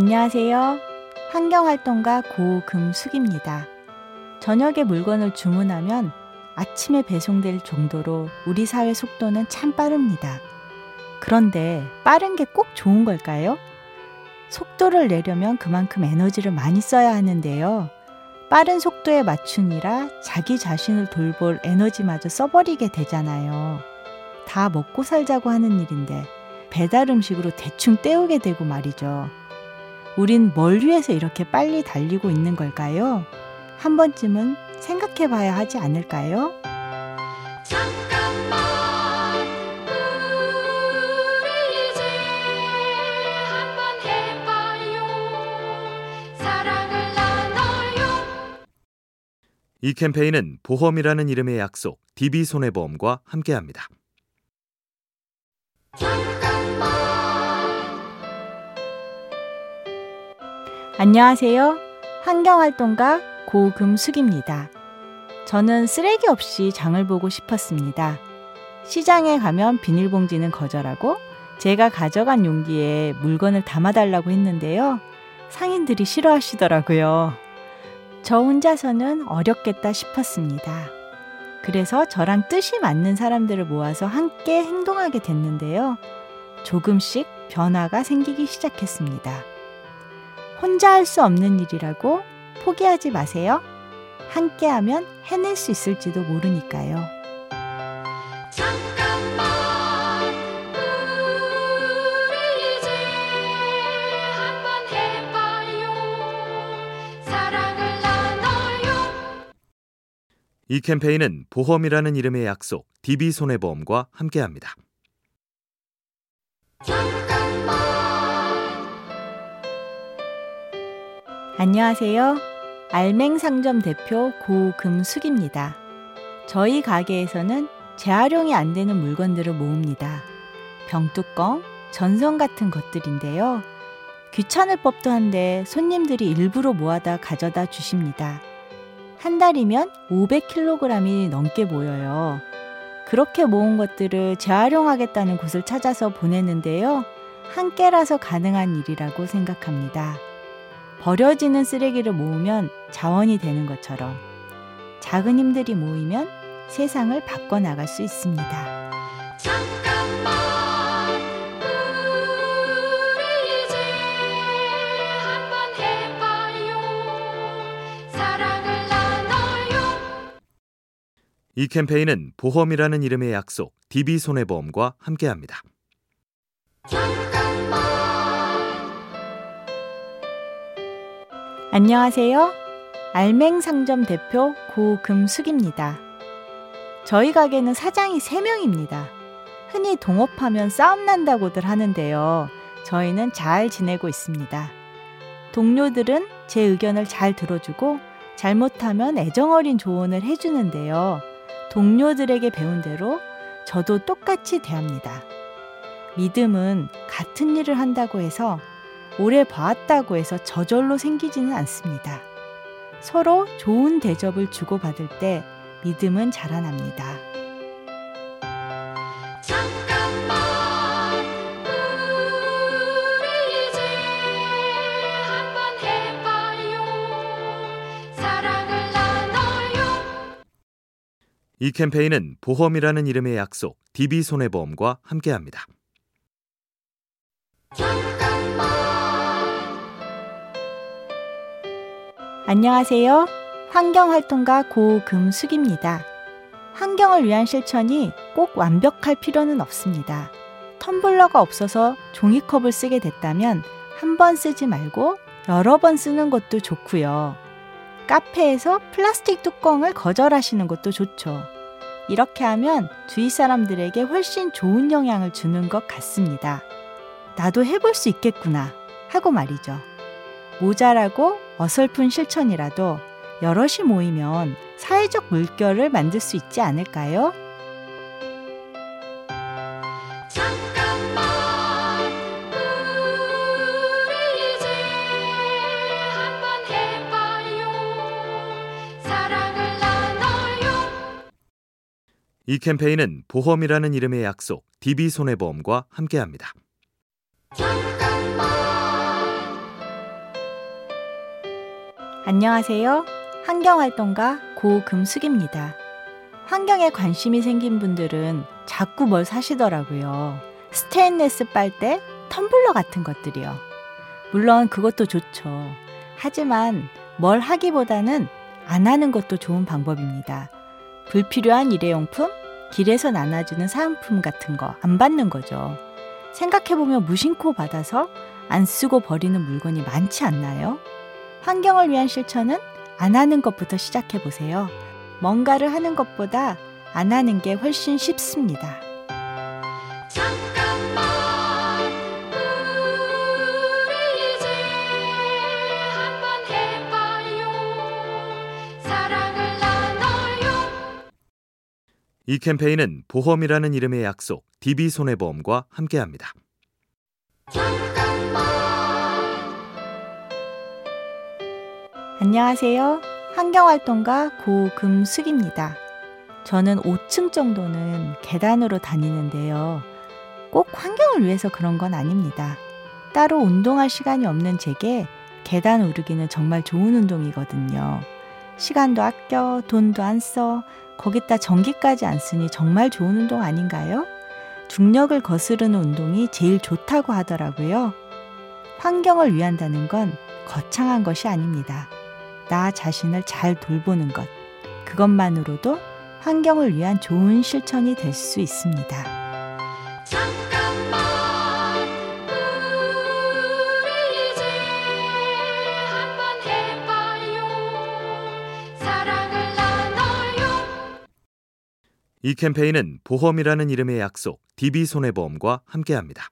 안녕하세요. 환경활동가 고금숙입니다. 저녁에 물건을 주문하면 아침에 배송될 정도로 우리 사회 속도는 참 빠릅니다. 그런데 빠른 게 꼭 좋은 걸까요? 속도를 내려면 그만큼 에너지를 많이 써야 하는데요. 빠른 속도에 맞추니라 자기 자신을 돌볼 에너지마저 써버리게 되잖아요. 다 먹고 살자고 하는 일인데 배달 음식으로 대충 때우게 되고 말이죠. 우린 뭘 위해서 이렇게 빨리 달리고 있는 걸까요? 한 번쯤은 생각해 봐야 하지 않을까요? 잠깐만 우리 이제 한번 해봐요 사랑을 나눠요 이 캠페인은 보험이라는 이름의 약속 DB손해보험과 함께합니다. 안녕하세요. 환경활동가 고금숙입니다. 저는 쓰레기 없이 장을 보고 싶었습니다. 시장에 가면 비닐봉지는 거절하고 제가 가져간 용기에 물건을 담아달라고 했는데요. 상인들이 싫어하시더라고요. 저 혼자서는 어렵겠다 싶었습니다. 그래서 저랑 뜻이 맞는 사람들을 모아서 함께 행동하게 됐는데요. 조금씩 변화가 생기기 시작했습니다. 혼자 할 수 없는 일이라고 포기하지 마세요. 함께하면 해낼 수 있을지도 모르니까요. 잠깐만 우리 이제 한번 해봐요. 사랑을 나눠요. 이 캠페인은 보험이라는 이름의 약속 DB손해보험과 함께합니다. 안녕하세요. 알맹상점 대표 고금숙입니다. 저희 가게에서는 재활용이 안 되는 물건들을 모읍니다. 병뚜껑, 전선 같은 것들인데요. 귀찮을 법도 한데 손님들이 일부러 모아다 가져다 주십니다. 한 달이면 500kg이 넘게 모여요. 그렇게 모은 것들을 재활용하겠다는 곳을 찾아서 보내는데요. 함께라서 가능한 일이라고 생각합니다. 버려지는 쓰레기를 모으면 자원이 되는 것처럼 작은 힘들이 모이면 세상을 바꿔나갈 수 있습니다. 잠깐만 우리 이제 한번 해봐요. 사랑을 나눠요. 이 캠페인은 보험이라는 이름의 약속 DB손해보험과 함께합니다. 안녕하세요. 알맹상점 대표 고금숙입니다. 저희 가게는 사장이 3명입니다. 흔히 동업하면 싸움 난다고들 하는데요. 저희는 잘 지내고 있습니다. 동료들은 제 의견을 잘 들어주고 잘못하면 애정어린 조언을 해주는데요. 동료들에게 배운 대로 저도 똑같이 대합니다. 믿음은 같은 일을 한다고 해서 오래 봐왔다고 해서 저절로 생기지는 않습니다. 서로 좋은 대접을 주고받을 때 믿음은 자라납니다. 잠깐만 우리 이제 한번 해봐요. 사랑을 나눠요. 이 캠페인은 보험이라는 이름의 약속 DB손해보험과 함께합니다. 안녕하세요. 환경활동가 고금숙입니다. 환경을 위한 실천이 꼭 완벽할 필요는 없습니다. 텀블러가 없어서 종이컵을 쓰게 됐다면 한 번 쓰지 말고 여러 번 쓰는 것도 좋고요. 카페에서 플라스틱 뚜껑을 거절하시는 것도 좋죠. 이렇게 하면 주위 사람들에게 훨씬 좋은 영향을 주는 것 같습니다. 나도 해볼 수 있겠구나 하고 말이죠. 모자라고 어설픈 실천이라도 여럿이 모이면 사회적 물결을 만들 수 있지 않을까요? 잠깐만 우리 이제 한번 해봐요 사랑을 나눠요 이 캠페인은 보험이라는 이름의 약속 DB손해보험과 함께합니다. 잠깐 안녕하세요. 환경활동가 고금숙입니다. 환경에 관심이 생긴 분들은 자꾸 뭘 사시더라고요. 스테인레스 빨대, 텀블러 같은 것들이요. 물론 그것도 좋죠. 하지만 뭘 하기보다는 안 하는 것도 좋은 방법입니다. 불필요한 일회용품, 길에서 나눠주는 사은품 같은 거 안 받는 거죠. 생각해보면 무심코 받아서 안 쓰고 버리는 물건이 많지 않나요? 환경을 위한 실천은 안 하는 것부터 시작해 보세요. 뭔가를 하는 것보다 안 하는 게 훨씬 쉽습니다. 잠깐만 우리 이제 한번 해봐요 사랑을 나눠요 이 캠페인은 보험이라는 이름의 약속 DB손해보험과 함께합니다. 안녕하세요. 환경활동가 고금숙입니다. 저는 5층 정도는 계단으로 다니는데요. 꼭 환경을 위해서 그런 건 아닙니다. 따로 운동할 시간이 없는 제게 계단 오르기는 정말 좋은 운동이거든요. 시간도 아껴, 돈도 안 써, 거기다 전기까지 안 쓰니 정말 좋은 운동 아닌가요? 중력을 거스르는 운동이 제일 좋다고 하더라고요. 환경을 위한다는 건 거창한 것이 아닙니다. 나 자신을 잘 돌보는 것. 그것만으로도 환경을 위한 좋은 실천이 될 수 있습니다. 이 캠페인은 보험이라는 이름의 약속 DB손해보험과 함께합니다.